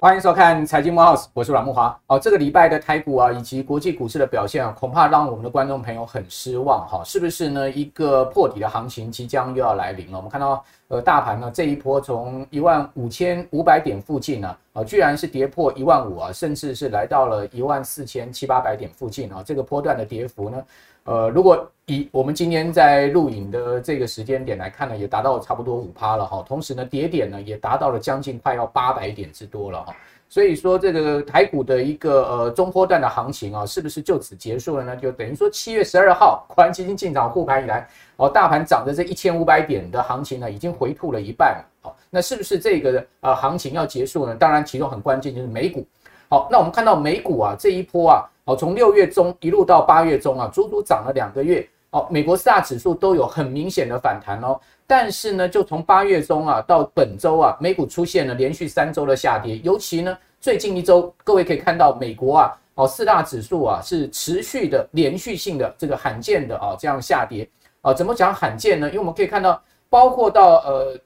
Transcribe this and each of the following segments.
欢迎收看财经慕 House，我是阮木华。哦，这个礼拜的台股啊，以及国际股市的表现啊，恐怕让我们的观众朋友很失望哈。是不是呢？一个破底的行情即将又要来临了？我们看到，呃，大盘呢这一波从一万五千五百点附近呢，啊，居然是跌破一万五啊，甚至是来到了一万四千七八百点附近啊。这个波段的跌幅呢，呃，如果以我们今天在录影的这个时间点来看呢，也达到差不多五趴了哈。同时呢，跌点呢也达到了将近快要八百点之多了哈。所以说，这个台股的一个呃中波段的行情啊，是不是就此结束了呢？就等于说七月十二号国安基金进场护盘以来，哦，大盘涨的这一千五百点的行情呢，已经回吐了一半了。好，那是不是这个呃行情要结束呢？当然，其中很关键就是美股。好，那我们看到美股啊这一波啊。好，从六月中一路到八月中啊，足足涨了两个月。哦，美国四大指数都有很明显的反弹哦。但是呢，就从八月中啊到本周啊，美股出现了连续三周的下跌。尤其呢，最近一周，各位可以看到美国啊，哦四大指数啊是持续的连续性的这个罕见的啊这样下跌。啊，怎么讲罕见呢？因为我们可以看到，包括到呃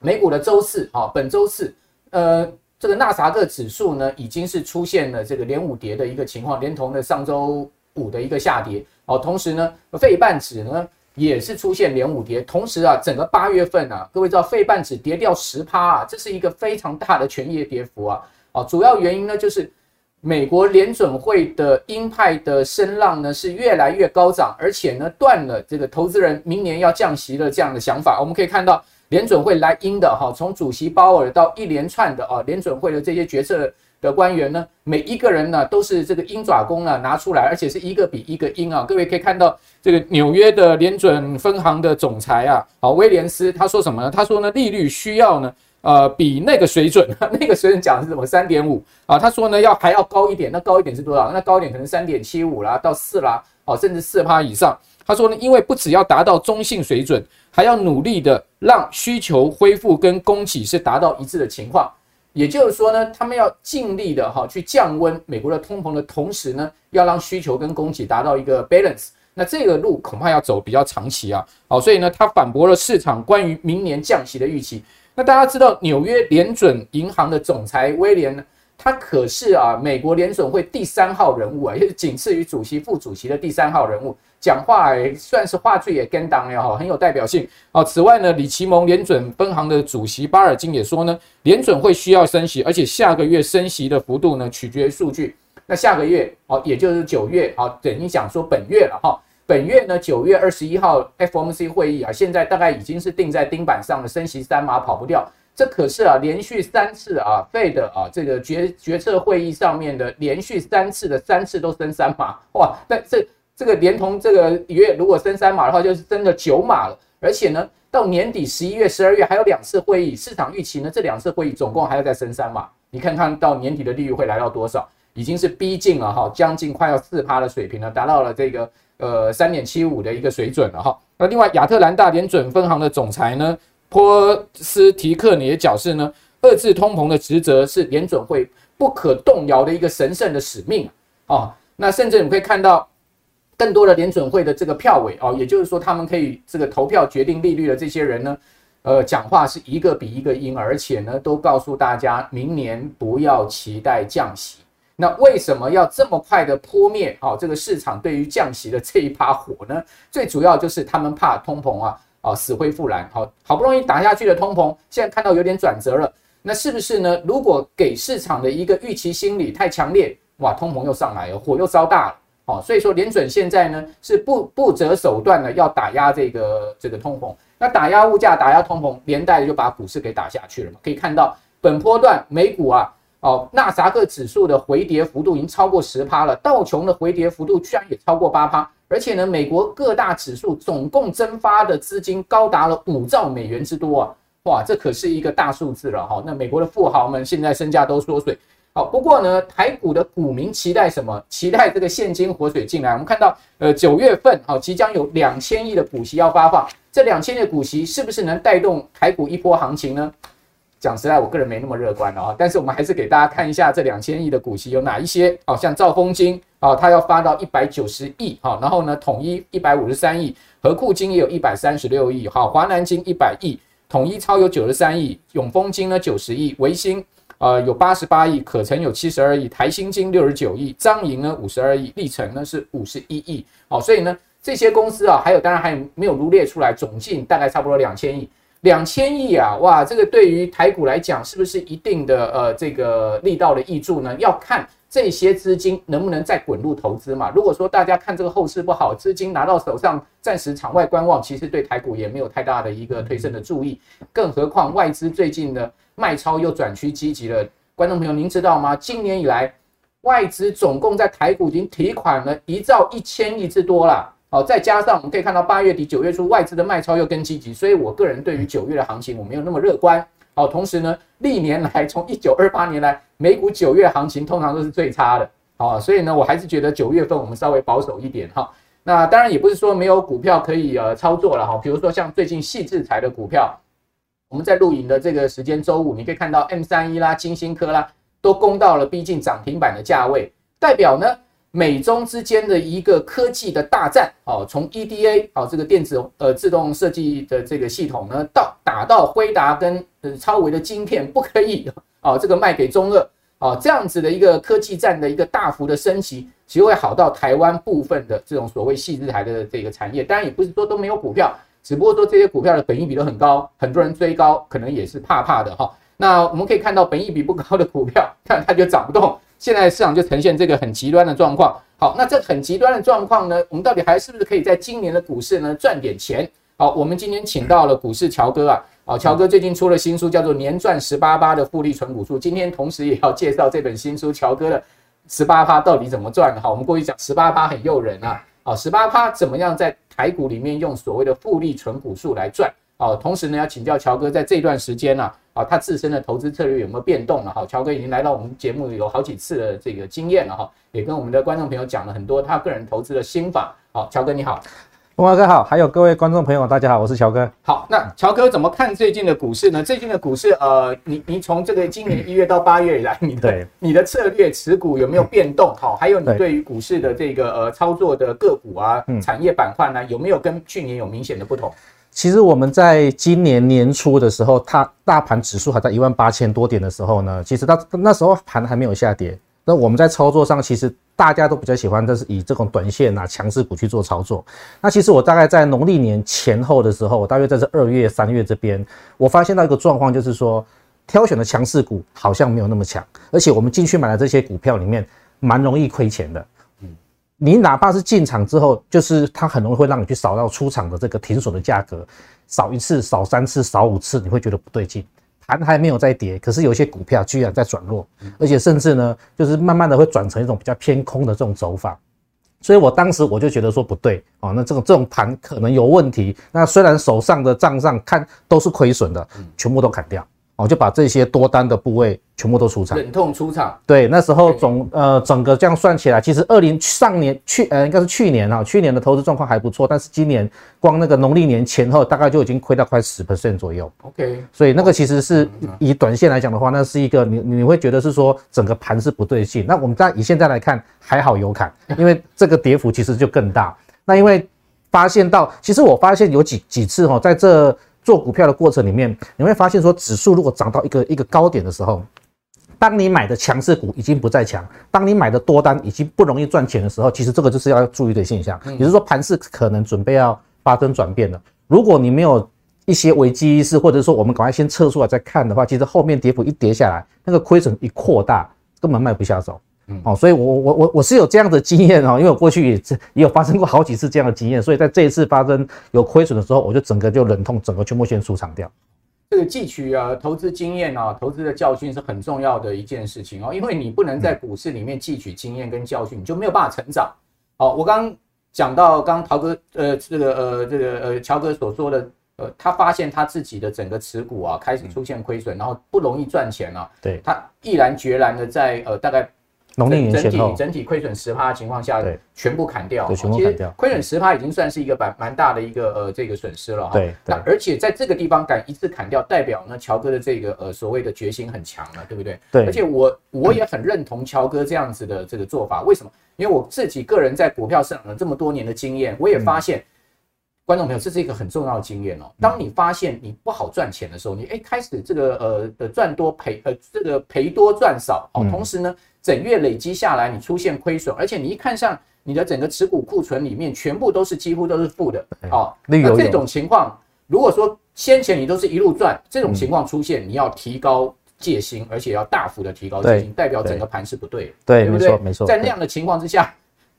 美股的周四啊，本周四呃。这个纳斯达克指数呢，已经是出现了这个连五跌的一个情况，连同的上周五的一个下跌哦。同时呢，费半指呢也是出现连五跌。同时啊，整个八月份啊，各位知道费半指跌掉十趴啊，这是一个非常大的全夜跌幅啊。哦，主要原因呢就是美国联准会的鹰派的声浪呢是越来越高涨，而且呢断了这个投资人明年要降息的这样的想法。我们可以看到。联准会来鹰的哈，从主席鲍尔到一连串的啊，联准会的这些决策的官员呢，每一个人呢都是这个鹰爪功啊拿出来，而且是一个比一个鹰啊。各位可以看到，这个纽约的联准分行的总裁啊，好威廉斯他说什么呢？他说呢，利率需要呢，呃，比那个水准，那个水准讲的是什么？三点五啊？他说呢，要还要高一点，那高一点是多少？那高一点可能三点七五啦，到四啦，哦，甚至四趴以上。他说呢，因为不只要达到中性水准，还要努力的让需求恢复跟供给是达到一致的情况。也就是说呢，他们要尽力的哈去降温美国的通膨的同时呢，要让需求跟供给达到一个 balance。那这个路恐怕要走比较长期啊。好，所以呢，他反驳了市场关于明年降息的预期。那大家知道，纽约联准银行的总裁威廉呢，他可是啊美国联准会第三号人物啊，也是仅次于主席、副主席的第三号人物。讲话也算是话最也跟党了哈，很有代表性啊。此外呢，李奇蒙联准分行的主席巴尔金也说呢，联准会需要升息，而且下个月升息的幅度呢取决于数据。那下个月哦，也就是九月啊，等于讲说本月了哈。本月呢，九月二十一号 FOMC 会议啊，现在大概已经是定在钉板上了，升息三码跑不掉。这可是啊，连续三次啊，Fed 啊这个决决策会议上面的连续三次的三次都升三码哇，那这。这个连同这个月，如果升三码的话，就是升了九码了。而且呢，到年底十一月、十二月还有两次会议，市场预期呢，这两次会议总共还要再升三码。你看看到年底的利率会来到多少？已经是逼近了哈，将近快要四趴的水平了，达到了这个呃三点七五的一个水准了哈。那另外，亚特兰大联准分行的总裁呢，波斯提克呢也表示呢，遏制通膨的职责是联准会不可动摇的一个神圣的使命啊。那甚至你可以看到。更多的联准会的这个票委哦，也就是说，他们可以这个投票决定利率的这些人呢，呃，讲话是一个比一个鹰，而且呢，都告诉大家明年不要期待降息。那为什么要这么快的扑灭哦这个市场对于降息的这一把火呢？最主要就是他们怕通膨啊啊死灰复燃。好，好不容易打下去的通膨，现在看到有点转折了，那是不是呢？如果给市场的一个预期心理太强烈，哇，通膨又上来了，火又烧大了。好，所以说联准现在呢是不不择手段的要打压这个这个通膨，那打压物价、打压通膨，连带就把股市给打下去了嘛。可以看到本波段美股啊，哦，纳斯达克指数的回跌幅度已经超过十趴了，道琼的回跌幅度居然也超过八趴，而且呢，美国各大指数总共蒸发的资金高达了五兆美元之多啊，哇，这可是一个大数字了哈。那美国的富豪们现在身价都缩水。好，不过呢，台股的股民期待什么？期待这个现金活水进来。我们看到，呃，九月份好，即将有两千亿的股息要发放，这两千亿的股息是不是能带动台股一波行情呢？讲实在，我个人没那么乐观了啊。但是我们还是给大家看一下这两千亿的股息有哪一些。好，像兆丰金啊，它要发到一百九十亿，好，然后呢，统一一百五十三亿，合库金也有一百三十六亿，好，华南金一百亿，统一超有九十三亿，永丰金呢九十亿，维新呃有八十八亿，可成有七十二亿，台新金六十九亿，张营呢五十二亿，力成呢是五十一亿，好，所以呢这些公司啊，还有当然还有没有罗列出来，总计大概差不多两千亿。两千亿啊，哇，这个对于台股来讲，是不是一定的呃这个力道的挹注呢？要看这些资金能不能再滚入投资嘛。如果说大家看这个后市不好，资金拿到手上，暂时场外观望，其实对台股也没有太大的一个推升的注意。更何况外资最近的卖超又转趋积极了。观众朋友，您知道吗？今年以来，外资总共在台股已经提款了一兆一千亿之多了。好，再加上我们可以看到八月底九月初外资的卖超又更积极，所以我个人对于九月的行情我没有那么乐观。好，同时呢，历年来从一九二八年来，美股九月行情通常都是最差的。好，所以呢，我还是觉得九月份我们稍微保守一点哈。那当然也不是说没有股票可以呃操作了哈，比如说像最近细致财的股票，我们在录影的这个时间周五，你可以看到 M 三一啦、金星科啦都攻到了逼近涨停板的价位，代表呢。美中之间的一个科技的大战，哦，从 EDA 哦这个电子呃自动设计的这个系统呢，到打到辉达跟呃超微的晶片不可以哦，这个卖给中俄哦，这样子的一个科技战的一个大幅的升级，其实会好到台湾部分的这种所谓矽智财的这个产业，当然也不是说都没有股票，只不过说这些股票的本益比都很高，很多人追高，可能也是怕怕的哈。那我们可以看到本益比不高的股票，看它就涨不动。现在市场就呈现这个很极端的状况。好，那这很极端的状况呢，我们到底还是不是可以在今年的股市呢赚点钱？好，我们今天请到了股市乔哥啊，啊，乔哥最近出了新书，叫做《年赚十八趴的复利存股术》。今天同时也要介绍这本新书，乔哥的十八趴到底怎么赚？好，我们过去讲十八趴很诱人啊，啊，十八趴怎么样在台股里面用所谓的复利存股术来赚？好，同时呢要请教乔哥，在这段时间呢、啊。啊，他自身的投资策略有没有变动了？哈，乔哥已经来到我们节目有好几次的这个经验了哈，也跟我们的观众朋友讲了很多他个人投资的心法。好，乔哥你好，文华哥好，还有各位观众朋友大家好，我是乔哥。好，那乔哥怎么看最近的股市呢？最近的股市，呃，你你从这个今年一月到八月以来，你的你的策略持股有没有变动？好，还有你对于股市的这个呃操作的个股啊，产业板块呢，有没有跟去年有明显的不同？其实我们在今年年初的时候，它大盘指数还在一万八千多点的时候呢，其实到那时候盘还没有下跌。那我们在操作上，其实大家都比较喜欢的是以这种短线啊强势股去做操作。那其实我大概在农历年前后的时候，我大约在这二月、三月这边，我发现到一个状况，就是说挑选的强势股好像没有那么强，而且我们进去买的这些股票里面，蛮容易亏钱的。你哪怕是进场之后，就是它很容易会让你去扫到出场的这个停损的价格，扫一次、扫三次、扫五次，你会觉得不对劲。盘还没有在跌，可是有一些股票居然在转弱，而且甚至呢，就是慢慢的会转成一种比较偏空的这种走法。所以我当时我就觉得说不对哦，那这种这种盘可能有问题。那虽然手上的账上看都是亏损的，全部都砍掉。哦，就把这些多单的部位全部都出场，忍痛出场。对，那时候总呃整个这样算起来，其实二零上年去呃应该是去年啊，去年的投资状况还不错，但是今年光那个农历年前后大概就已经亏到快十 percent 左右。OK，所以那个其实是以短线来讲的话，那是一个你你会觉得是说整个盘是不对劲。那我们再以现在来看还好有砍，因为这个跌幅其实就更大。那因为发现到，其实我发现有几几次哈，在这。做股票的过程里面，你会发现说，指数如果涨到一个一个高点的时候，当你买的强势股已经不再强，当你买的多单已经不容易赚钱的时候，其实这个就是要注意的现象，也就是说盘势可能准备要发生转变了。如果你没有一些危机意识，或者说我们赶快先撤出来再看的话，其实后面跌幅一跌下来，那个亏损一扩大，根本卖不下手。嗯，哦，所以我我我我是有这样的经验哦，因为我过去也也有发生过好几次这样的经验，所以在这一次发生有亏损的时候，我就整个就忍痛，整个全部先出场掉。这个汲取啊投资经验啊，投资的教训是很重要的一件事情哦，因为你不能在股市里面汲取经验跟教训，你就没有办法成长。好，我刚讲到刚陶哥呃这个呃这个呃乔哥所说的呃，他发现他自己的整个持股啊开始出现亏损，然后不容易赚钱了，对，他毅然决然的在呃大概。农历年前后整体亏损十趴的情况下，对，全部砍掉，对，全部砍掉。亏损十趴已经算是一个蛮蛮大的一个呃这个损失了哈。对，那而且在这个地方敢一次砍掉，代表呢乔哥的这个呃所谓的决心很强了，对不对？对。而且我我也很认同乔哥这样子的这个做法，为什么？因为我自己个人在股票市场了这么多年的经验，我也发现。观众朋友，这是一个很重要的经验哦。当你发现你不好赚钱的时候，你哎开始这个呃的赚多赔呃这个赔多赚少哦，同时呢整月累积下来你出现亏损，而且你一看上你的整个持股库存里面全部都是几乎都是负的哦。那这种情况，如果说先前你都是一路赚，这种情况出现，你要提高戒心，而且要大幅的提高戒心，代表整个盘是不对，对，对不对？没错，没错。在那样的情况之下。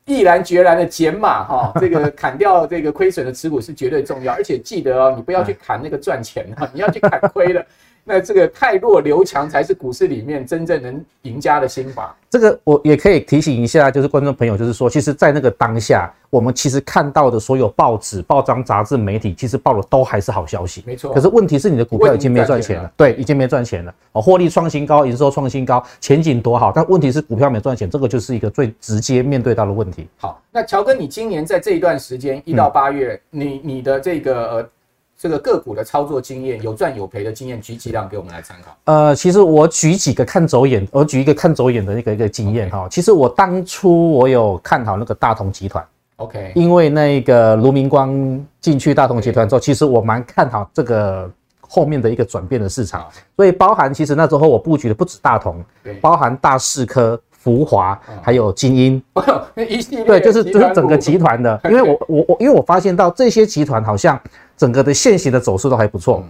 毅然决然的减码哈，这个砍掉这个亏损的持股是绝对重要，而且记得哦，你不要去砍那个赚钱的，你要去砍亏的。那这个汰弱留强才是股市里面真正能赢家的心法。这个我也可以提醒一下，就是观众朋友，就是说，其实，在那个当下，我们其实看到的所有报纸、报章、杂志、媒体，其实报的都还是好消息。没错。可是问题是，你的股票已经没赚钱了。对，已经没赚钱了。哦，获利创新高，营收创新高，前景多好。但问题是，股票没赚钱，这个就是一个最直接面对到的问题。好，那乔哥，你今年在这一段时间，一到八月，嗯、你你的这个呃。这个个股的操作经验，有赚有赔的经验，举几档给我们来参考。呃，其实我举几个看走眼，我举一个看走眼的一个一个经验哈。Okay. 其实我当初我有看好那个大同集团，OK，因为那个卢明光进去大同集团之后，Okay. 其实我蛮看好这个后面的一个转变的市场。所以包含其实那时候我布局的不止大同，对，包含大士科。福华还有精英，对，就是就是整个集团的，因为我我我，因为我发现到这些集团好像整个的线型的走势都还不错，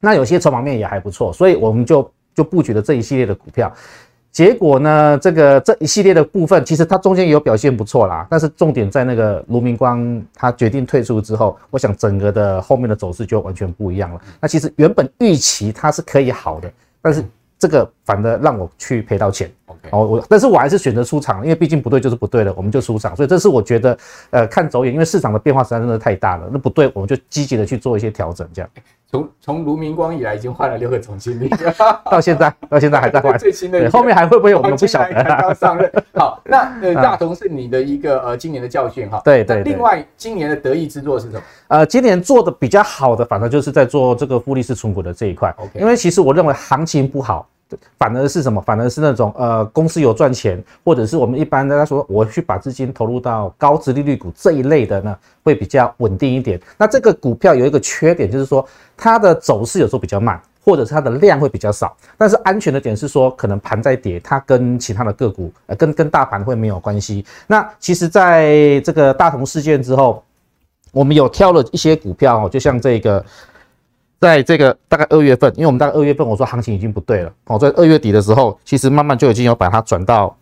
那有些筹码面也还不错，所以我们就就布局了这一系列的股票。结果呢，这个这一系列的部分，其实它中间也有表现不错啦，但是重点在那个卢明光他决定退出之后，我想整个的后面的走势就完全不一样了。那其实原本预期它是可以好的，但是这个反而让我去赔到钱。哦，我但是我还是选择出场，因为毕竟不对就是不对了，我们就出场。所以这是我觉得，呃，看走眼，因为市场的变化实在真的太大了。那不对，我们就积极的去做一些调整，这样。从从卢明光以来，已经换了六个总经理，到现在到现在还在换。最新的，后面还会不会我们不晓得。刚上任，好，那呃，大同是你的一个呃今年的教训哈。对对。另外，今年的得意之作是什么？呃，今年做的比较好的，反正就是在做这个复利式存股的这一块。OK，因为其实我认为行情不好。反而是什么？反而是那种呃，公司有赚钱，或者是我们一般大家说，我去把资金投入到高值利率股这一类的呢，会比较稳定一点。那这个股票有一个缺点，就是说它的走势有时候比较慢，或者是它的量会比较少。但是安全的点是说，可能盘在跌，它跟其他的个股呃，跟跟大盘会没有关系。那其实在这个大同事件之后，我们有挑了一些股票哦，就像这个。在这个大概二月份，因为我们大概二月份我说行情已经不对了，哦，在二月底的时候，其实慢慢就已经有把它转到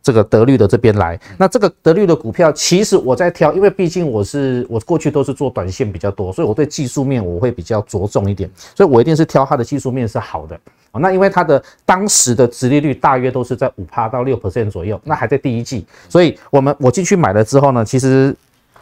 这个德律的这边来。那这个德律的股票，其实我在挑，因为毕竟我是我过去都是做短线比较多，所以我对技术面我会比较着重一点，所以我一定是挑它的技术面是好的。哦，那因为它的当时的殖利率大约都是在五趴到六 percent 左右，那还在第一季，所以我们我进去买了之后呢，其实。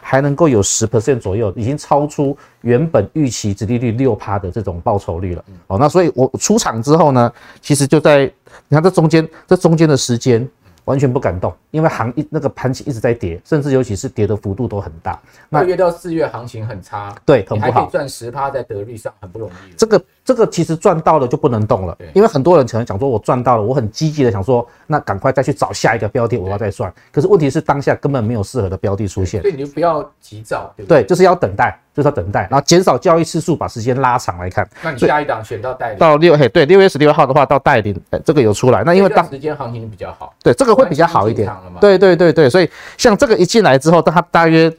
还能够有十 percent 左右，已经超出原本预期殖利率六趴的这种报酬率了。哦，那所以我出场之后呢，其实就在你看这中间，这中间的时间。完全不敢动，因为行一那个盘期一直在跌，甚至尤其是跌的幅度都很大。那二月到四月行情很差，对，很不好。你还可以赚十趴在得率上，很不容易。这个这个其实赚到了就不能动了，因为很多人可能想说，我赚到了，我很积极的想说，那赶快再去找下一个标的，我要再算。可是问题是当下根本没有适合的标的出现，所以你就不要急躁，对不对？对，就是要等待。就是要等待，然后减少交易次数，把时间拉长来看。那你下一档选到代领到六嘿，对，六月十六号的话到代领，哎，这个有出来。那因为当时间行情比较好，对，这个会比较好一点。对对对对，所以像这个一进来之后，它大约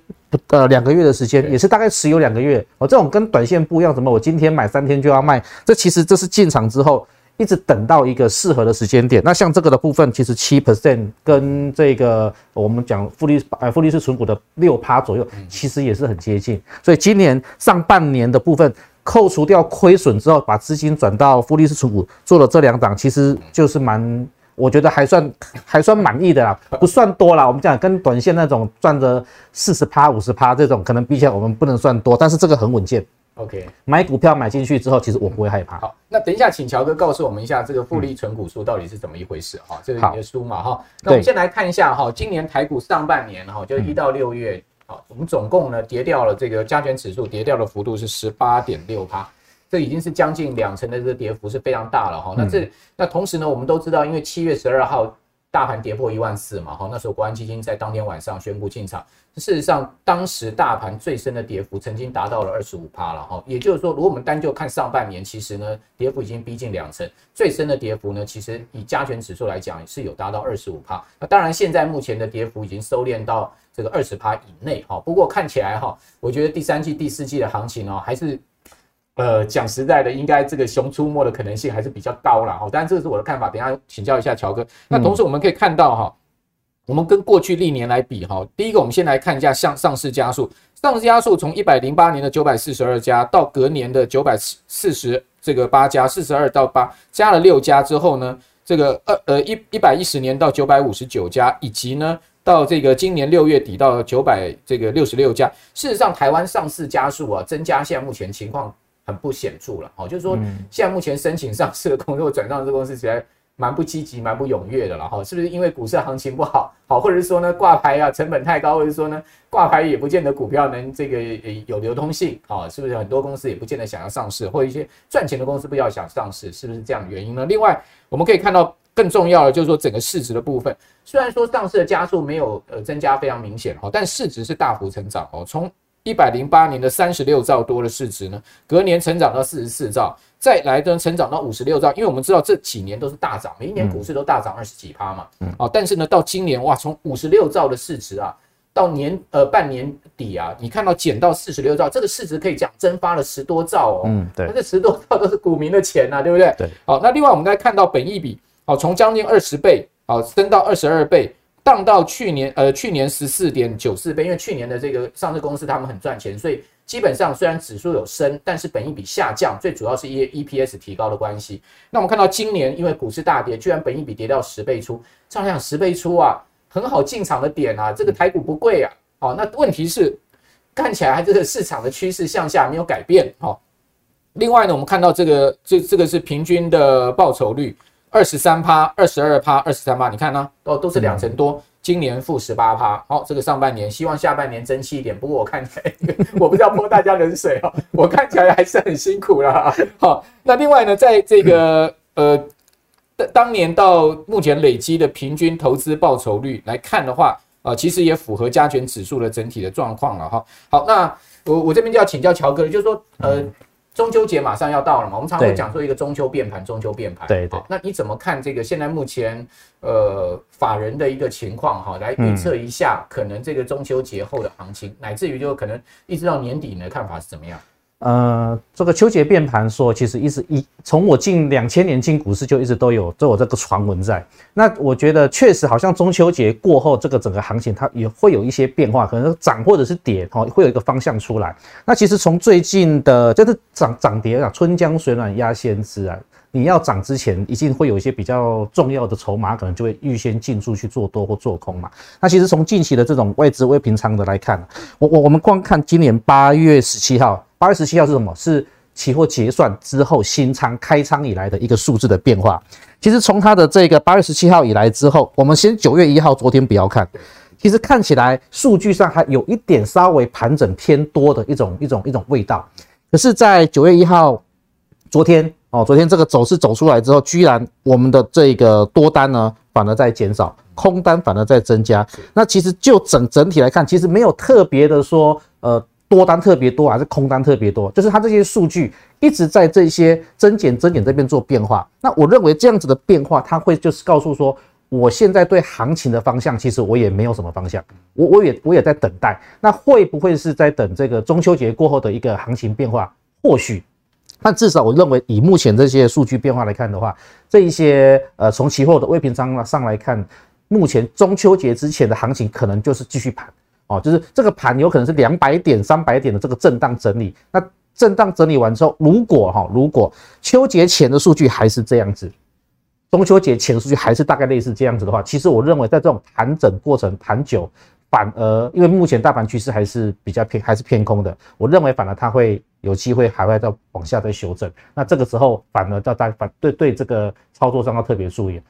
呃两个月的时间，也是大概持有两个月。哦，这种跟短线不一样，什么我今天买三天就要卖，这其实这是进场之后。一直等到一个适合的时间点，那像这个的部分，其实七 percent 跟这个我们讲复利呃复利式存股的六趴左右，其实也是很接近。所以今年上半年的部分，扣除掉亏损之后，把资金转到复利式存股做了这两档，其实就是蛮，我觉得还算还算满意的啦，不算多啦。我们讲跟短线那种赚着四十趴五十趴这种，可能比起来我们不能算多，但是这个很稳健。OK，买股票买进去之后，其实我不会害怕。好，那等一下，请乔哥告诉我们一下这个复利存股术到底是怎么一回事哈？这是你的书嘛哈？那我们先来看一下哈，今年台股上半年哈，就一到六月，好，我们总共呢跌掉了这个加权指数跌掉的幅度是十八点六趴，这已经是将近两成的这个跌幅是非常大了哈。那这那同时呢，我们都知道，因为七月十二号。大盘跌破一万四嘛，哈，那时候国安基金在当天晚上宣布进场。事实上，当时大盘最深的跌幅曾经达到了二十五趴了，哈。也就是说，如果我们单就看上半年，其实呢，跌幅已经逼近两成。最深的跌幅呢，其实以加权指数来讲，是有达到二十五趴。那当然，现在目前的跌幅已经收敛到这个二十趴以内，哈。不过看起来哈，我觉得第三季、第四季的行情哦，还是。呃，讲实在的，应该这个熊出没的可能性还是比较高了哈。当然，这个是我的看法，等一下请教一下乔哥。那同时我们可以看到哈，我们跟过去历年来比哈，第一个我们先来看一下上上市加速，上市加速从一百零八年的九百四十二家到隔年的九百四十这个八家，四十二到八加了六家之后呢，这个二呃一一百一十年到九百五十九家，以及呢到这个今年六月底到九百这个六十六家。事实上，台湾上市加速啊增加，现在目前情况。很不显著了，哦，就是说，现在目前申请上市的公司或转上市公司，其实蛮不积极、蛮不踊跃的了，哈，是不是因为股市行情不好，好，或者是说呢挂牌啊成本太高，或者是说呢挂牌也不见得股票能这个有流通性，好，是不是很多公司也不见得想要上市，或一些赚钱的公司不要想上市，是不是这样的原因呢？另外，我们可以看到更重要的就是说整个市值的部分，虽然说上市的加速没有呃增加非常明显，哈，但市值是大幅成长，哦，从一百零八年的三十六兆多的市值呢，隔年成长到四十四兆，再来呢成长到五十六兆。因为我们知道这几年都是大涨，每一年股市都大涨二十几趴嘛。嗯。啊，但是呢，到今年哇，从五十六兆的市值啊，到年呃半年底啊，你看到减到四十六兆，这个市值可以讲蒸发了十多兆哦。嗯，对。那这十多兆都是股民的钱呐、啊，对不对？对。好，那另外我们再看到本益比，好，从将近二十倍，好，升到二十二倍。降到去年，呃，去年十四点九四倍，因为去年的这个上市公司他们很赚钱，所以基本上虽然指数有升，但是本益比下降，最主要是因为 EPS 提高的关系。那我们看到今年因为股市大跌，居然本益比跌到十倍出，照样十倍出啊，很好进场的点啊，这个台股不贵啊，好，那问题是看起来这个市场的趋势向下没有改变，好，另外呢，我们看到这个这这个是平均的报酬率。二十三趴，二十二趴，二十三趴，你看呢？都都是两成多。今年负十八趴。好，这个上半年，希望下半年争气一点。不过我看起来，我不知道泼大家冷水哦，我看起来还是很辛苦啦。好，那另外呢，在这个呃当年到目前累积的平均投资报酬率来看的话，啊，其实也符合加权指数的整体的状况了哈。好，那我我这边就要请教乔哥，就是说呃。中秋节马上要到了嘛，我们常会讲说一个中秋变盘，中秋变盘。对对。那你怎么看这个现在目前呃法人的一个情况哈？来预测一下可能这个中秋节后的行情，乃至于就可能一直到年底，你的看法是怎么样？呃，这个秋节变盘说，其实一直一从我进两千年进股市就一直都有都有这个传闻在。那我觉得确实好像中秋节过后，这个整个行情它也会有一些变化，可能涨或者是跌，哈，会有一个方向出来。那其实从最近的就是涨涨跌啊，春江水暖鸭先知啊，你要涨之前，一定会有一些比较重要的筹码，可能就会预先进驻去做多或做空嘛。那其实从近期的这种外资未平仓的来看，我我我们光看今年八月十七号。八月十七号是什么？是期货结算之后新仓开仓以来的一个数字的变化。其实从它的这个八月十七号以来之后，我们先九月一号，昨天不要看，其实看起来数据上还有一点稍微盘整偏多的一种一种一种味道。可是，在九月一号，昨天哦，昨天这个走势走出来之后，居然我们的这个多单呢反而在减少，空单反而在增加。那其实就整整体来看，其实没有特别的说，呃。多单特别多还是空单特别多？就是它这些数据一直在这些增减增减这边做变化。那我认为这样子的变化，它会就是告诉说，我现在对行情的方向，其实我也没有什么方向。我我也我也在等待。那会不会是在等这个中秋节过后的一个行情变化？或许，但至少我认为以目前这些数据变化来看的话，这一些呃从期货的未平仓上来看，目前中秋节之前的行情可能就是继续盘。哦，就是这个盘有可能是两百点、三百点的这个震荡整理。那震荡整理完之后，如果哈，如果秋节前的数据还是这样子，中秋节前数据还是大概类似这样子的话，其实我认为在这种盘整过程盘久，反而因为目前大盘趋势还是比较偏还是偏空的，我认为反而它会有机会海外再往下再修正。那这个时候反而到大反对对这个操作上要特别注意。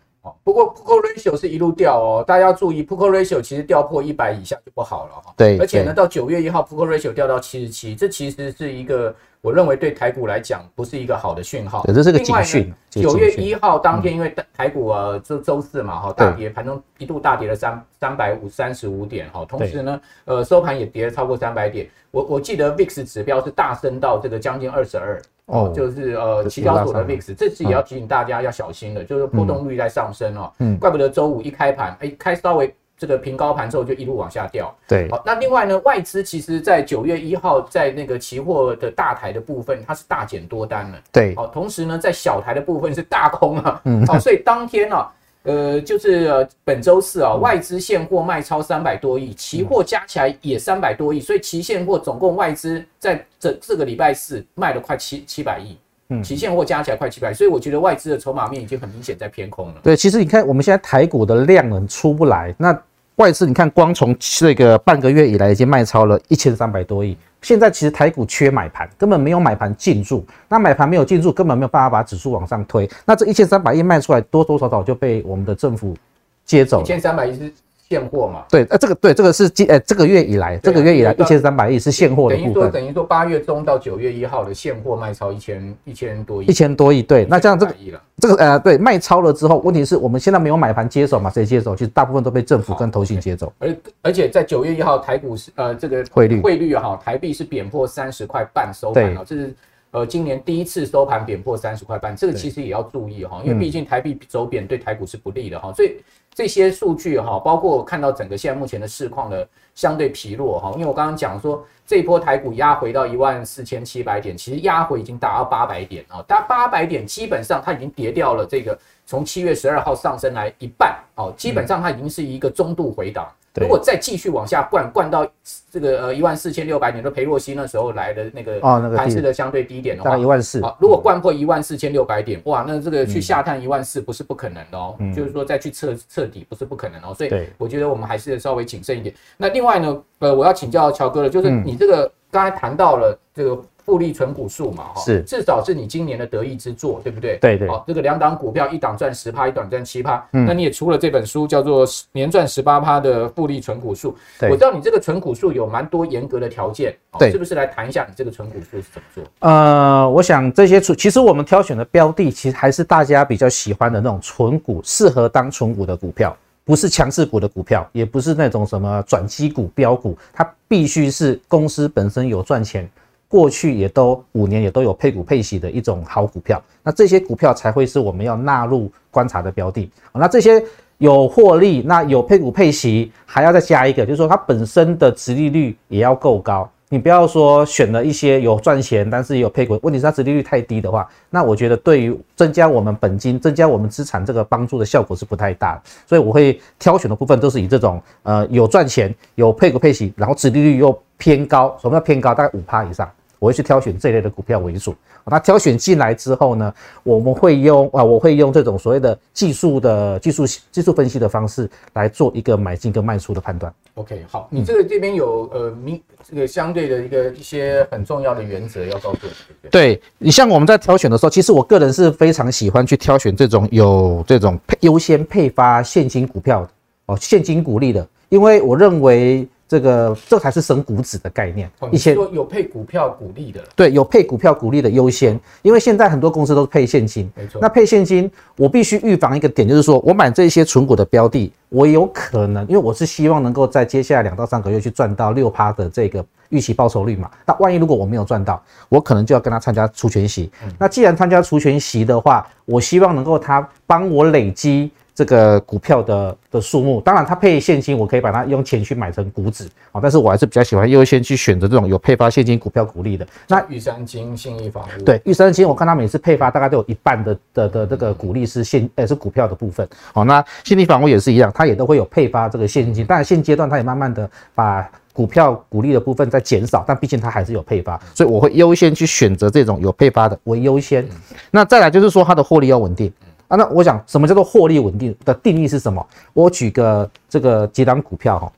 不过 Put Ratio 是一路掉哦，大家要注意 Put Ratio 其实掉破一百以下就不好了哈。对，而且呢，到九月一号 Put Ratio 掉到七十七，这其实是一个我认为对台股来讲不是一个好的讯号。对，这是个警讯。九月一号当天，因为台股啊，周周四嘛哈，大跌，盘中一度大跌了三三百五三十五点哈，同时呢，呃，收盘也跌了超过三百点。我我记得 VIX 指标是大升到这个将近二十二。哦，就是呃，期交所的 VIX，这次也要提醒大家要小心了，就是波动率在上升哦。嗯，怪不得周五一开盘，哎，开稍微这个平高盘之后就一路往下掉。对，好，那另外呢，外资其实在九月一号在那个期货的大台的部分，它是大减多单了。对，好，同时呢，在小台的部分是大空啊。嗯，好，所以当天呢。呃，就是呃，本周四啊，外资现货卖超三百多亿，期货加起来也三百多亿，所以期现货总共外资在这这个礼拜四卖了快七七百亿，嗯，期现货加起来快七百，所以我觉得外资的筹码面已经很明显在偏空了。对，其实你看我们现在台股的量能出不来，那外资你看光从这个半个月以来已经卖超了一千三百多亿。现在其实台股缺买盘，根本没有买盘进入。那买盘没有进入，根本没有办法把指数往上推。那这一千三百亿卖出来，多多少少就被我们的政府接走了。一千三百亿是。现货嘛，对，呃，这个对，这个是今呃这个月以来，这个月以来一千三百亿是现货的部分。等于说，等于说八月中到九月一号的现货卖超一千一千多亿，一千多亿，对，那这样这个这个呃对卖超了之后，问题是我们现在没有买盘接手嘛？谁接手？其实大部分都被政府跟投信接走。而而且在九月一号台股是呃这个汇率汇率哈，台币是贬破三十块半收盘了，这是呃今年第一次收盘贬破三十块半，这个其实也要注意哈，因为毕竟台币走贬对台股是不利的哈，所以。这些数据哈，包括看到整个现在目前的市况的相对疲弱哈，因为我刚刚讲说这一波台股压回到一万四千七百点，其实压回已经达到八百点啊，达八百点基本上它已经跌掉了这个从七月十二号上升来一半哦，基本上它已经是一个中度回档。如果再继续往下灌，灌到这个呃一万四千六百点，就裴洛西那时候来的那个哦那个盘势的相对低点的话，一万四。好，如果灌破一万四千六百点，哇，那这个去下探一万四不是不可能的哦，就是说再去彻彻底不是不可能哦，所以我觉得我们还是稍微谨慎一点。那另外呢，呃，我要请教乔哥了，就是你这个刚才谈到了这个。复利存股数嘛，哈，是至少是你今年的得意之作，对不对？对对。好，这个两档股票，一档赚十趴，一档赚七趴。嗯。那你也出了这本书，叫做《年赚十八趴的复利存股数》。对。我知道你这个存股数有蛮多严格的条件，对，是不是来谈一下你这个存股数是怎么做？呃，我想这些其实我们挑选的标的，其实还是大家比较喜欢的那种存股，适合当存股的股票，不是强势股的股票，也不是那种什么转机股、标股，它必须是公司本身有赚钱。过去也都五年也都有配股配息的一种好股票，那这些股票才会是我们要纳入观察的标的。那这些有获利，那有配股配息，还要再加一个，就是说它本身的殖利率也要够高。你不要说选了一些有赚钱，但是也有配股，问题是它殖利率太低的话，那我觉得对于增加我们本金、增加我们资产这个帮助的效果是不太大的。所以我会挑选的部分都是以这种呃有赚钱、有配股配息，然后殖利率又偏高，什么叫偏高？大概五趴以上。我会去挑选这类的股票为主。那挑选进来之后呢，我们会用啊，我会用这种所谓的技术的技术技术分析的方式来做一个买进跟卖出的判断。OK，好，你这个这边有呃，明这个相对的一个一些很重要的原则要告诉我。对，你像我们在挑选的时候，其实我个人是非常喜欢去挑选这种有这种配优先配发现金股票的哦，现金股利的，因为我认为。这个这才是升股指的概念。以前说有配股票股利的，对，有配股票股利的优先，因为现在很多公司都是配现金。没错。那配现金，我必须预防一个点，就是说我买这些存股的标的，我有可能，因为我是希望能够在接下来两到三个月去赚到六趴的这个预期报酬率嘛。那万一如果我没有赚到，我可能就要跟他参加除权息。那既然参加除权息的话，我希望能够他帮我累积。这个股票的的数目，当然它配现金，我可以把它用钱去买成股指啊，但是我还是比较喜欢优先去选择这种有配发现金股票股利的。那玉山金、信义房屋，对，玉山金，我看它每次配发大概都有一半的的的这个股利是现，呃，是股票的部分。好，那信义房屋也是一样，它也都会有配发这个现金，当然现阶段它也慢慢的把股票股利的部分在减少，但毕竟它还是有配发，所以我会优先去选择这种有配发的为优先。那再来就是说它的获利要稳定。啊，那我想什么叫做获利稳定的定义是什么？我举个这个几档股票哈，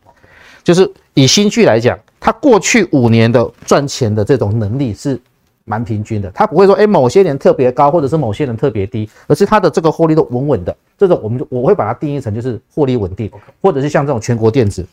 就是以新巨来讲，它过去五年的赚钱的这种能力是蛮平均的，它不会说哎、欸、某些年特别高，或者是某些年特别低，而是它的这个获利都稳稳的。这种我们就我会把它定义成就是获利稳定，或者是像这种全国电子，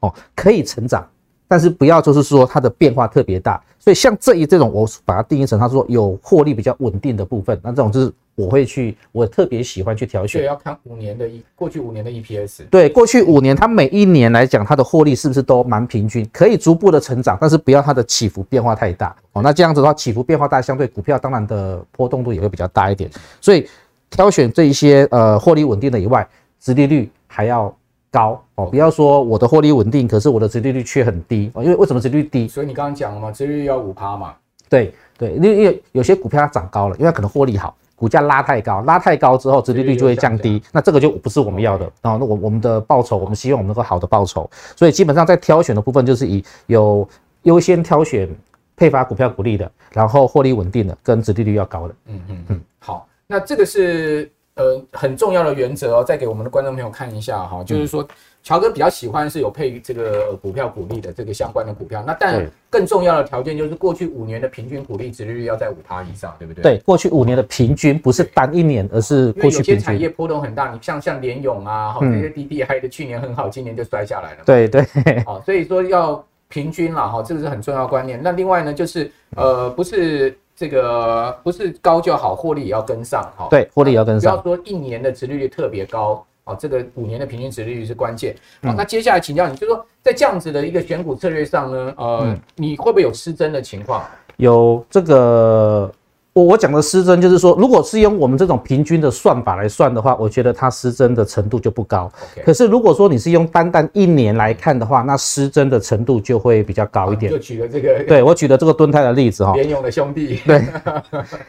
哦，可以成长，但是不要就是说它的变化特别大。所以像这一这种，我把它定义成它说有获利比较稳定的部分，那这种就是。我会去，我特别喜欢去挑选。对，要看五年的一过去五年的 EPS。对，过去五年它每一年来讲，它的获利是不是都蛮平均，可以逐步的成长，但是不要它的起伏变化太大哦。那这样子的话，起伏变化大，相对股票当然的波动度也会比较大一点。所以挑选这一些呃获利稳定的以外，殖利率还要高哦。不要说我的获利稳定，可是我的殖利率却很低哦。因为为什么殖利率低？所以你刚刚讲了嘛，殖利率要五趴嘛。对对，因为因为有些股票它涨高了，因为它可能获利好。股价拉太高，拉太高之后，殖利率就会降低，那这个就不是我们要的啊。那我我们的报酬，我们希望我们能够好的报酬，所以基本上在挑选的部分，就是以有优先挑选配发股票股利的，然后获利稳定的，跟殖利率要高的。嗯嗯嗯，好，那这个是呃很重要的原则哦，再给我们的观众朋友看一下哈，就是说。乔哥比较喜欢是有配这个股票股利的这个相关的股票，那但更重要的条件就是过去五年的平均股利殖利率要在五趴以上，对不对？对，过去五年的平均不是单一年，而是过去。有些产业波动很大，你像像联勇啊，哈这些 DDI 的去年很好，今年就摔下来了。对对，好，所以说要平均了哈，这个是很重要的观念。那另外呢，就是呃，不是这个不是高就好，获利也要跟上哈。对，获利也要跟上。不要说一年的殖利率特别高。哦，这个五年的平均值利率是关键。好，那接下来请教你，就是说在这样子的一个选股策略上呢，呃，你会不会有失真的情况？有这个。我我讲的失真就是说，如果是用我们这种平均的算法来算的话，我觉得它失真的程度就不高。可是如果说你是用单单一年来看的话，那失真的程度就会比较高一点。就举了这个，对我举了这个敦泰的例子哈，联勇的兄弟。对，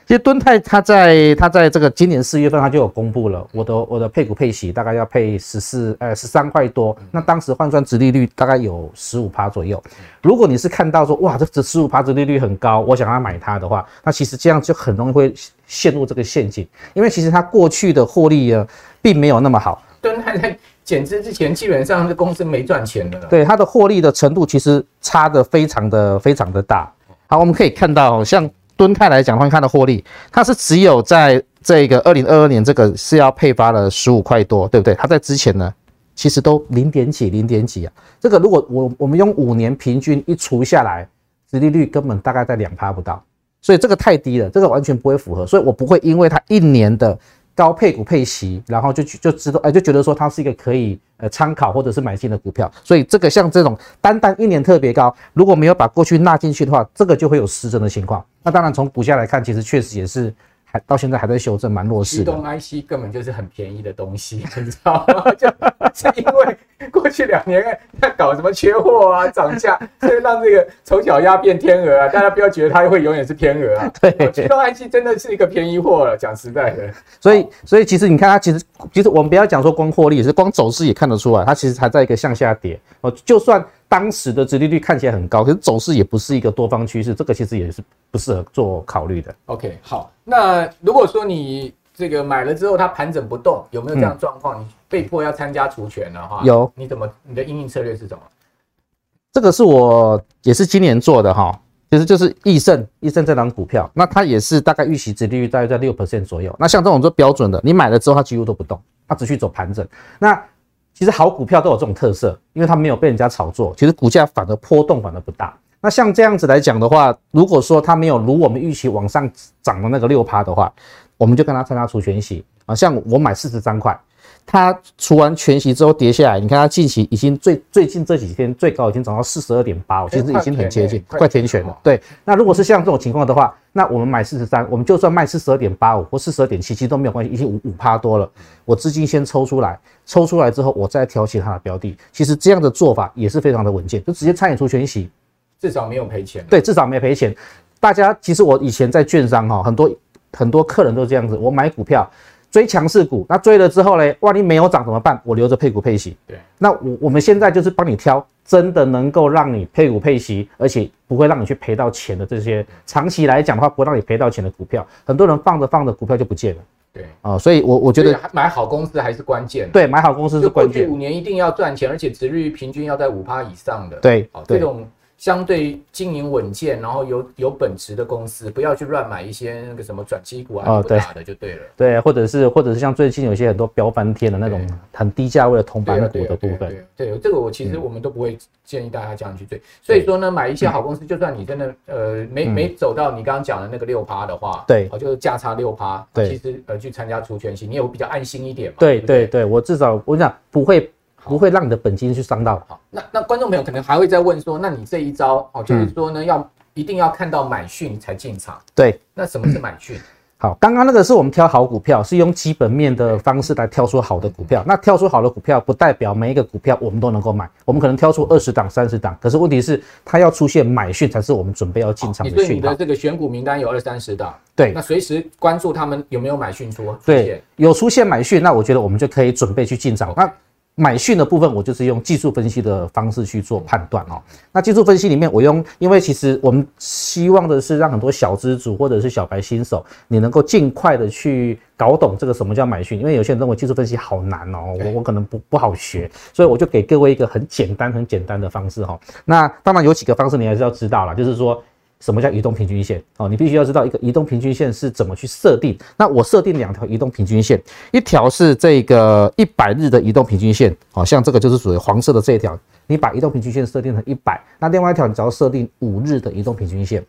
其实敦泰他在他在这个今年四月份他就有公布了，我的我的配股配息大概要配十四呃十三块多，那当时换算值利率大概有十五趴左右。如果你是看到说哇这这十五趴值利率很高，我想要买它的话，那其实这样就。很容易会陷入这个陷阱，因为其实它过去的获利啊，并没有那么好。敦泰在减资之前，基本上是公司没赚钱的。对，它的获利的程度其实差的非常的非常的大。好，我们可以看到，像敦泰来讲的话，它的获利，它是只有在这个二零二二年这个是要配发了十五块多，对不对？它在之前呢，其实都零点几零点几啊。这个如果我我们用五年平均一除下来，殖利率根本大概在两趴不到。所以这个太低了，这个完全不会符合，所以我不会因为它一年的高配股配息，然后就去就知道，哎，就觉得说它是一个可以呃参考或者是买进的股票。所以这个像这种单单一年特别高，如果没有把过去纳进去的话，这个就会有失真的情况。那当然从股价来看，其实确实也是。还到现在还在修正，蛮弱势的。驱动 IC 根本就是很便宜的东西，你知道吗？就是因为过去两年在搞什么缺货啊、涨价，所以让这个丑小鸭变天鹅啊！大家不要觉得它会永远是天鹅啊。对，驱动 IC 真的是一个便宜货了，讲实在的。所以，所以其实你看它，其实其实我们不要讲说光获利，是光走势也看得出来，它其实还在一个向下跌哦。就算。当时的殖利率看起来很高，可是走势也不是一个多方趋势，这个其实也是不适合做考虑的。OK，好，那如果说你这个买了之后它盘整不动，有没有这样状况？嗯、你被迫要参加除权的话，有，你怎么你的应应策略是什么？这个是我也是今年做的哈，其实就是益盛，益盛这档股票，那它也是大概预期殖利率大概在六 percent 左右。那像这种做标准的，你买了之后它几乎都不动，它只去走盘整。那其实好股票都有这种特色，因为它没有被人家炒作，其实股价反而波动反而不大。那像这样子来讲的话，如果说它没有如我们预期往上涨的那个六趴的话，我们就跟它参加除权息啊。像我买四十三块。它除完全息之后跌下来，你看它近期已经最最近这几天最高已经涨到四十二点八，其实已经很接近，快填权了。对，那如果是像这种情况的话，那我们买四十三，我们就算卖四十二点八五或四十二点七，其实都没有关系，已经五五趴多了。我资金先抽出来，抽出来之后我再挑其他的标的，其实这样的做法也是非常的稳健，就直接参与除全息，至少没有赔钱。对，至少没赔钱。大家其实我以前在券商哈，很多很多客人都这样子，我买股票。追强势股，那追了之后呢？万一没有涨怎么办？我留着配股配息。对，那我我们现在就是帮你挑，真的能够让你配股配息，而且不会让你去赔到钱的这些，长期来讲的话，不会让你赔到钱的股票。很多人放着放着股票就不见了。对啊、呃，所以我我觉得买好公司还是关键。对，买好公司是关键。五年一定要赚钱，而且殖率平均要在五趴以上的。对，好，这种相对经营稳健，然后有有本质的公司，不要去乱买一些那个什么转机股啊，不打的就对了。对，或者是或者是像最近有些很多飙翻天的那种很低价位的铜板股的部分。对，这个我其实我们都不会建议大家这样去追。所以说呢，买一些好公司，就算你真的呃没没走到你刚刚讲的那个六趴的话，对，就是价差六趴，对，其实呃去参加除权息，你也会比较安心一点嘛。对对对，我至少我讲不会。不会让你的本金去伤到。好，那那观众朋友可能还会再问说，那你这一招哦，就是说呢，要一定要看到买讯才进场。对，那什么是买讯？好，刚刚那个是我们挑好股票，是用基本面的方式来挑出好的股票。那挑出好的股票，不代表每一个股票我们都能够买，我们可能挑出二十档、三十档。可是问题是，它要出现买讯才是我们准备要进场的讯号。所以你的这个选股名单有二三十档，对，那随时关注他们有没有买讯出。对，有出现买讯，那我觉得我们就可以准备去进场。那买讯的部分，我就是用技术分析的方式去做判断哦。那技术分析里面，我用，因为其实我们希望的是让很多小资主或者是小白新手，你能够尽快的去搞懂这个什么叫买讯。因为有些人认为技术分析好难哦，我我可能不不好学，所以我就给各位一个很简单很简单的方式哈。那当然有几个方式你还是要知道啦，就是说。什么叫移动平均线？哦，你必须要知道一个移动平均线是怎么去设定。那我设定两条移动平均线，一条是这个一百日的移动平均线，好像这个就是属于黄色的这一条。你把移动平均线设定成一百，那另外一条你只要设定五日的移动平均线。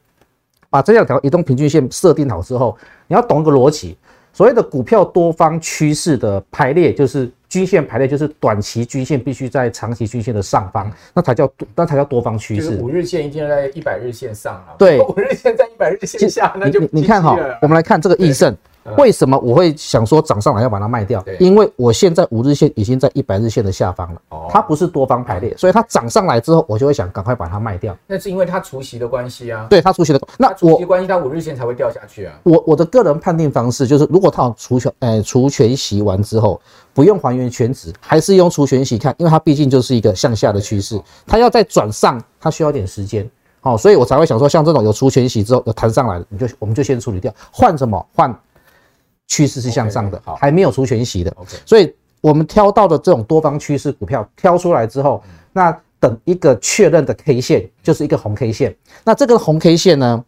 把这两条移动平均线设定好之后，你要懂一个逻辑。所谓的股票多方趋势的排列，就是均线排列，就是短期均线必须在长期均线的上方，那才叫多，那才叫多方趋势。五日线一定要在一百日线上啊。对，五日线在一百日线下，那就你看哈，我们来看这个易盛。为什么我会想说涨上来要把它卖掉？因为我现在五日线已经在一百日线的下方了，它不是多方排列，所以它涨上来之后，我就会想赶快把它卖掉。那是因为它除息的关系啊。对，它除息的，那除息关系，它五日线才会掉下去啊。我我的个人判定方式就是，如果它除权，呃，除权息完之后，不用还原全值，还是用除权息看，因为它毕竟就是一个向下的趋势，它要再转上，它需要点时间。好，所以我才会想说，像这种有除权息之后有弹上来的，你就我们就先处理掉，换什么换？趋势是向上的好，还没有除权息的，OK，所以我们挑到的这种多方趋势股票挑出来之后，那等一个确认的 K 线就是一个红 K 线，那这个红 K 线呢，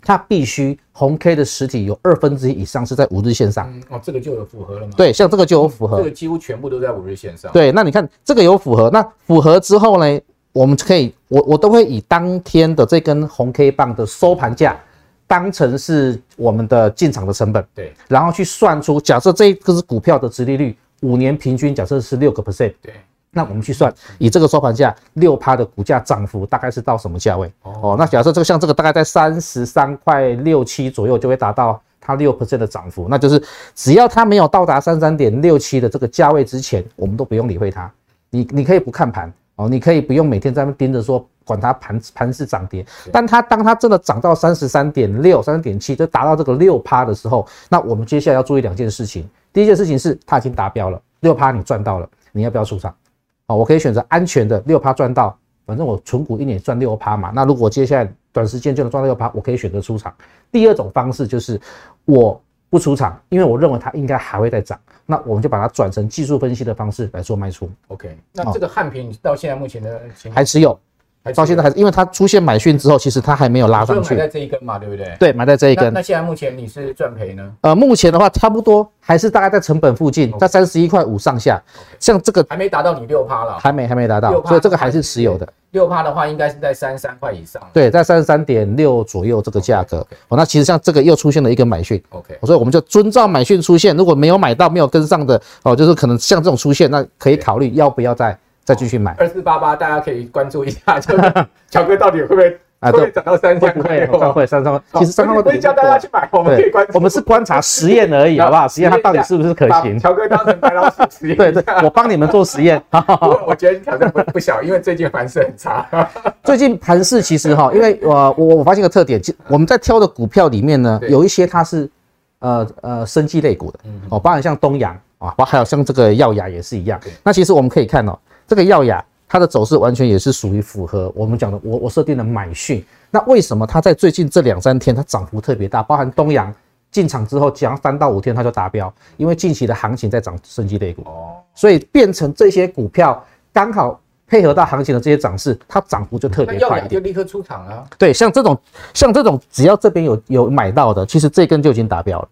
它必须红 K 的实体有二分之一以上是在五日线上，嗯，哦，这个就有符合了吗？对，像这个就有符合，这个几乎全部都在五日线上。对，那你看这个有符合，那符合之后呢，我们可以，我我都会以当天的这根红 K 棒的收盘价。当成是我们的进场的成本，对，然后去算出，假设这一个是股票的殖利率，五年平均假设是六个 percent，对，那我们去算，以这个收盘价六趴的股价涨幅大概是到什么价位？哦，哦，那假设这个像这个大概在三十三块六七左右就会达到它六 percent 的涨幅，那就是只要它没有到达三三点六七的这个价位之前，我们都不用理会它，你你可以不看盘哦，你可以不用每天在那盯着说。管它盘盘势涨跌，但它当它真的涨到三十三点六、三十点七，就达到这个六趴的时候，那我们接下来要注意两件事情。第一件事情是它已经达标了，六趴你赚到了，你要不要出场？哦，我可以选择安全的六趴赚到，反正我存股一年赚六趴嘛。那如果接下来短时间就能赚到六趴，我可以选择出场。第二种方式就是我不出场，因为我认为它应该还会再涨，那我们就把它转成技术分析的方式来做卖出。OK，那这个汉平到现在目前的情况还持有。到现在还是，因为它出现买讯之后，其实它还没有拉上去。买在这一根嘛，对不对？对，买在这一根。那，那现在目前你是赚赔呢？呃，目前的话，差不多还是大概在成本附近，在三十一块五上下。像这个还没达到你六趴了，还没还没达到，所以这个还是持有的。六趴的话，应该是在三十三块以上。对，在三十三点六左右这个价格。哦，那其实像这个又出现了一个买讯，OK，所以我们就遵照买讯出现，如果没有买到、没有跟上的哦，就是可能像这种出现，那可以考虑要不要再。再继续买二四八八，大家可以关注一下，就是乔哥到底会不会啊？会涨到三千块？会会三三块。其实三三块不会叫大家去买，我们可以关注。我们是观察实验而已，好不好？实验它到底是不是可行？乔哥当成白老鼠实验。对对，我帮你们做实验。我觉得挑战不不小，因为最近盘势很差。最近盘势其实哈，因为我我我发现个特点，我们在挑的股票里面呢，有一些它是呃呃生技类股的哦，包含像东阳啊，包还有像这个耀雅也是一样。那其实我们可以看哦。这个耀雅，它的走势完全也是属于符合我们讲的，我我设定的买讯。那为什么它在最近这两三天它涨幅特别大？包含东阳进场之后，讲三到五天它就达标，因为近期的行情在涨升级类股，哦，所以变成这些股票刚好配合到行情的这些涨势，它涨幅就特别快，就立刻出场啊。对，像这种像这种，只要这边有有买到的，其实这根就已经达标了。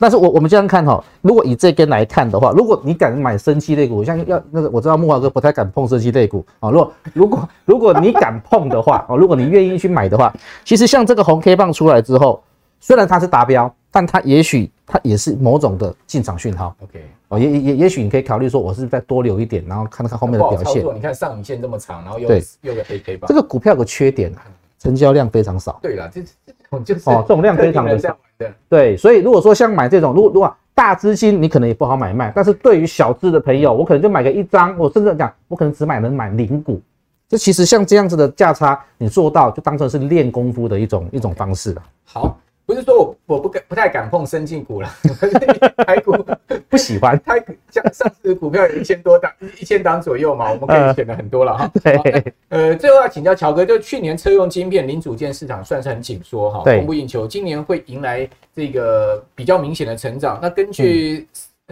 但是我我们这样看哈，如果以这根来看的话，如果你敢买生期类股，像要那个我知道木华哥不太敢碰生期类股啊。如果如果如果你敢碰的话哦，如果你愿意去买的话，其实像这个红 K 棒出来之后，虽然它是达标，但它也许它也是某种的进场讯号。OK 哦，也也也许你可以考虑说，我是再多留一点，然后看看后面的表现。你看上影线这么长，然后又对又个黑 K 棒。这个股票有个缺点，成交量非常少。对了，这这种就是哦，这种量非常的少。对，所以如果说像买这种，如果如果大资金你可能也不好买卖，但是对于小资的朋友，我可能就买个一张，我甚至讲我可能只买能买零股。这其实像这样子的价差，你做到就当成是练功夫的一种一种方式了。好。不是说我我不敢不太敢碰生进股了，台股不喜欢。台像上市的股票有一千多档，一千档左右嘛，我们可以选的很多了哈。对，呃，最后要请教乔哥，就去年车用晶片零组件市场算是很紧缩哈，供不应求，今年会迎来这个比较明显的成长。那根据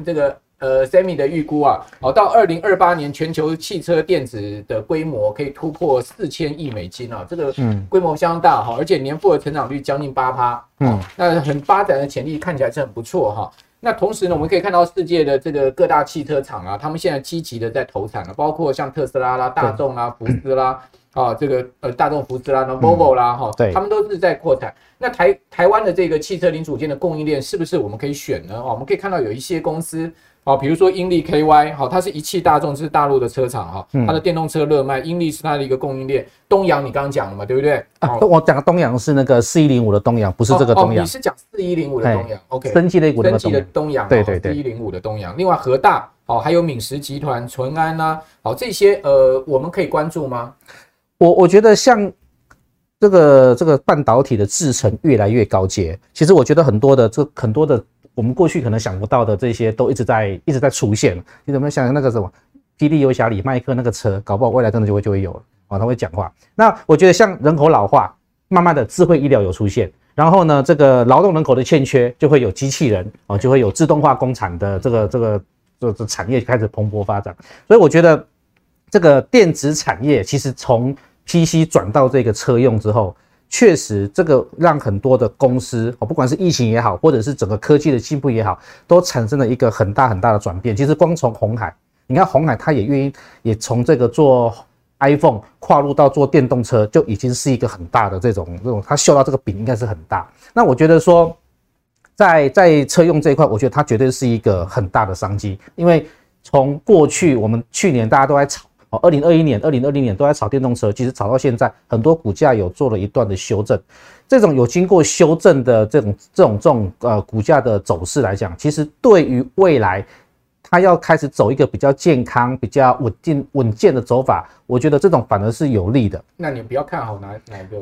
这个。呃，Semi 的预估啊，好，到二零二八年，全球汽车电子的规模可以突破四千亿美金啊，这个规模相当大哈，而且年复合成长率将近八趴，嗯，那很发展的潜力看起来是很不错哈。那同时呢，我们可以看到世界的这个各大汽车厂啊，他们现在积极的在投产了，包括像特斯拉啦、大众啦、福斯啦，啊，这个呃大众福斯啦、那 Volvo 啦，哈，对，他们都是在扩产。那台台湾的这个汽车零组件的供应链是不是我们可以选呢？哦，我们可以看到有一些公司。哦，比如说英利 KY，好，它是一汽大众，是大陆的车厂哈，它的电动车热卖，英利是它的一个供应链。东阳你刚刚讲了嘛，对不对？啊，我讲的东阳是那个四一零五的东阳，不是这个东阳。你是讲四一零五的东阳？OK，升级类股的升级的东阳，对对对，四一零五的东阳。另外和大，哦，还有敏实集团、淳安呐，好，这些呃，我们可以关注吗？我我觉得像这个这个半导体的制程越来越高阶，其实我觉得很多的这很多的。我们过去可能想不到的这些都一直在一直在出现。你怎么想那个什么霹雳游侠里麦克那个车，搞不好未来真的就会就会有了啊，他会讲话。那我觉得像人口老化，慢慢的智慧医疗有出现，然后呢，这个劳动人口的欠缺就会有机器人啊，就会有自动化工厂的这个这个这这产业开始蓬勃发展。所以我觉得这个电子产业其实从 PC 转到这个车用之后。确实，这个让很多的公司哦，不管是疫情也好，或者是整个科技的进步也好，都产生了一个很大很大的转变。其实光从红海，你看红海，他也愿意也从这个做 iPhone 跨入到做电动车，就已经是一个很大的这种这种，他嗅到这个饼应该是很大。那我觉得说，在在车用这一块，我觉得它绝对是一个很大的商机，因为从过去我们去年大家都在炒。哦，二零二一年、二零二零年都在炒电动车，其实炒到现在，很多股价有做了一段的修正。这种有经过修正的这种、这种、这种呃股价的走势来讲，其实对于未来它要开始走一个比较健康、比较稳定、稳健的走法，我觉得这种反而是有利的。那你比较看好哪哪个？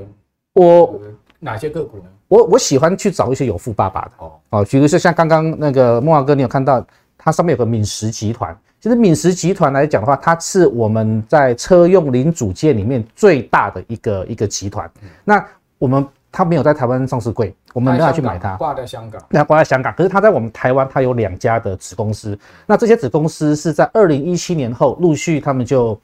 我哪些个股呢？我我喜欢去找一些有富爸爸的哦哦，比如说像刚刚那个慕驊哥，你有看到它上面有个敏实集团。其实敏实集团来讲的话，它是我们在车用零组件里面最大的一个一个集团。那我们它没有在台湾上市柜，我们没有去买它。挂在香港，那挂在香港。可是它在我们台湾，它有两家的子公司。那这些子公司是在二零一七年后陆续，他们就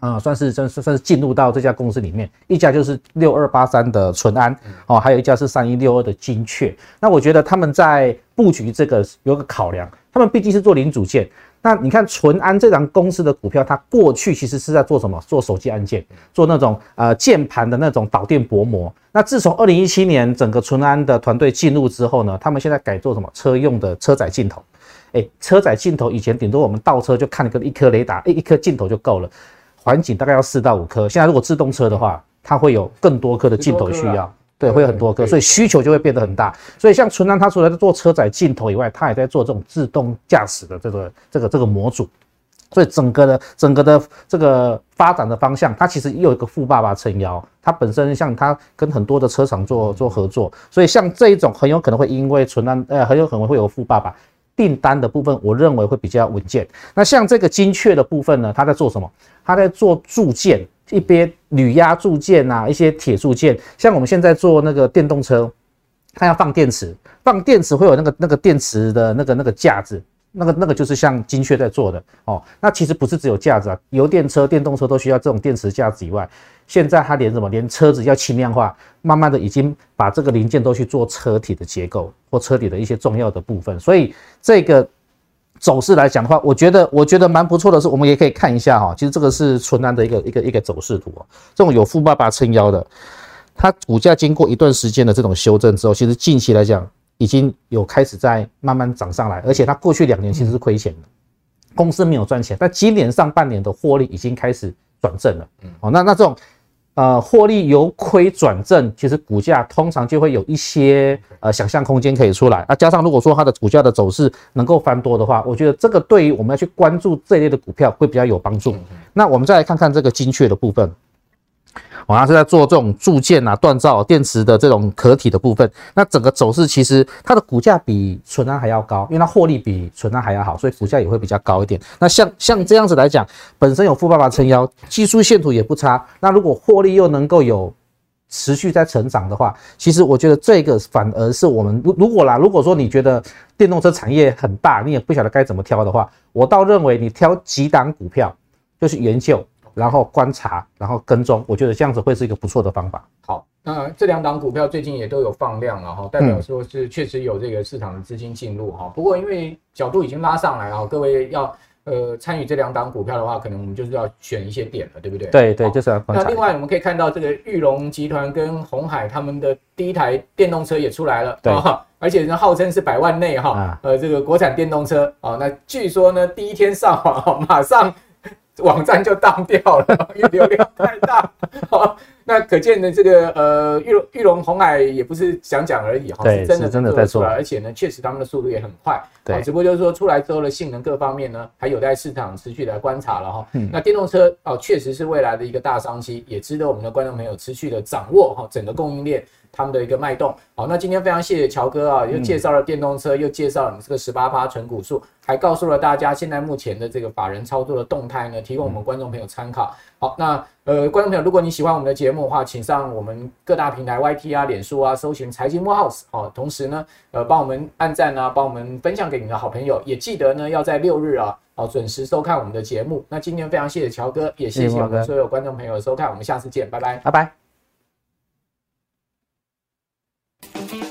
啊、呃，算是算是算是进入到这家公司里面。一家就是六二八三的淳安哦，还有一家是三一六二的精确。那我觉得他们在布局这个有个考量，他们毕竟是做零组件。那你看淳安这档公司的股票，它过去其实是在做什么？做手机按键，做那种呃键盘的那种导电薄膜。那自从二零一七年整个淳安的团队进入之后呢，他们现在改做什么？车用的车载镜头。哎，车载镜头以前顶多我们倒车就看一个一颗雷达，一一颗镜头就够了，环景大概要四到五颗。现在如果自动车的话，它会有更多颗的镜头需要。对，会有很多个，所以需求就会变得很大。所以像纯安，它除了在做车载镜头以外，它也在做这种自动驾驶的这个这个这个模组。所以整个的整个的这个发展的方向，它其实又有一个富爸爸撑腰。它本身像它跟很多的车厂做做合作，所以像这一种很有可能会因为纯安，呃，很有可能会有富爸爸订单的部分，我认为会比较稳健。那像这个精确的部分呢，它在做什么？它在做铸件。一边铝压铸件啊，一些铁铸件，像我们现在做那个电动车，它要放电池，放电池会有那个那个电池的那个那个架子，那个那个就是像精确在做的哦。那其实不是只有架子啊，油电车、电动车都需要这种电池架子以外，现在它连什么，连车子要轻量化，慢慢的已经把这个零件都去做车体的结构或车体的一些重要的部分。所以这个走势来讲的话，我觉得我觉得蛮不错的是，我们也可以看一下哈。其实这个是纯安的一个一个一个走势图哦，这种有富爸爸撑腰的。它股价经过一段时间的这种修正之后，其实近期来讲已经有开始在慢慢涨上来，而且它过去两年其实是亏钱的，公司没有赚钱，但今年上半年的获利已经开始转正了。哦，那那这种呃获利由亏转正，其实股价通常就会有一些呃想象空间可以出来。那加上如果说它的股价的走势能够翻多的话，我觉得这个对于我们要去关注这一类的股票会比较有帮助。那我们再来看看这个精确的部分。我还是在做这种铸件啊、锻造电池的这种壳体的部分。那整个走势其实它的股价比纯安还要高，因为它获利比纯安还要好，所以股价也会比较高一点。那像像这样子来讲，本身有富爸爸撑腰，技术线图也不差。那如果获利又能够有持续在成长的话，其实我觉得这个反而是我们如如果啦，如果说你觉得电动车产业很大，你也不晓得该怎么挑的话，我倒认为你挑几档股票就是研究。然后观察，然后跟踪，我觉得这样子会是一个不错的方法。好，那这两档股票最近也都有放量了哈，代表说是确实有这个市场的资金进入哈。嗯、不过因为角度已经拉上来啊，各位要呃参与这两档股票的话，可能我们就是要选一些点了，对不对？对对，就是要观察。那另外我们可以看到，这个玉龙集团跟鸿海他们的第一台电动车也出来了，对，而且呢号称是百万内哈，啊、呃这个国产电动车啊，那据说呢第一天上网马上。网站就当掉了，因为流量太大。好，那可见的这个呃，玉龙玉龙红海也不是想讲而已哈，是真的真的在做，而且呢，确实他们的速度也很快。对，只不过就是说出来之后的性能各方面呢，还有待市场持续来观察了哈。嗯，那电动车哦，确实是未来的一个大商机，也值得我们的观众朋友持续的掌握哈，整个供应链。他们的一个脉动，好，那今天非常谢谢乔哥啊，又介绍了电动车，嗯、又介绍了你这个十八趴纯股数，还告诉了大家现在目前的这个法人操作的动态呢，提供我们观众朋友参考。好，那呃，观众朋友，如果你喜欢我们的节目的话，请上我们各大平台 YT 啊、脸书啊，搜寻财经慕 House 哦，同时呢，呃，帮我们按赞啊，帮我们分享给你的好朋友，也记得呢，要在六日啊，好准时收看我们的节目。那今天非常谢谢乔哥，也谢谢我们所有观众朋友的收看，我们下次见，拜拜，拜拜。Bye.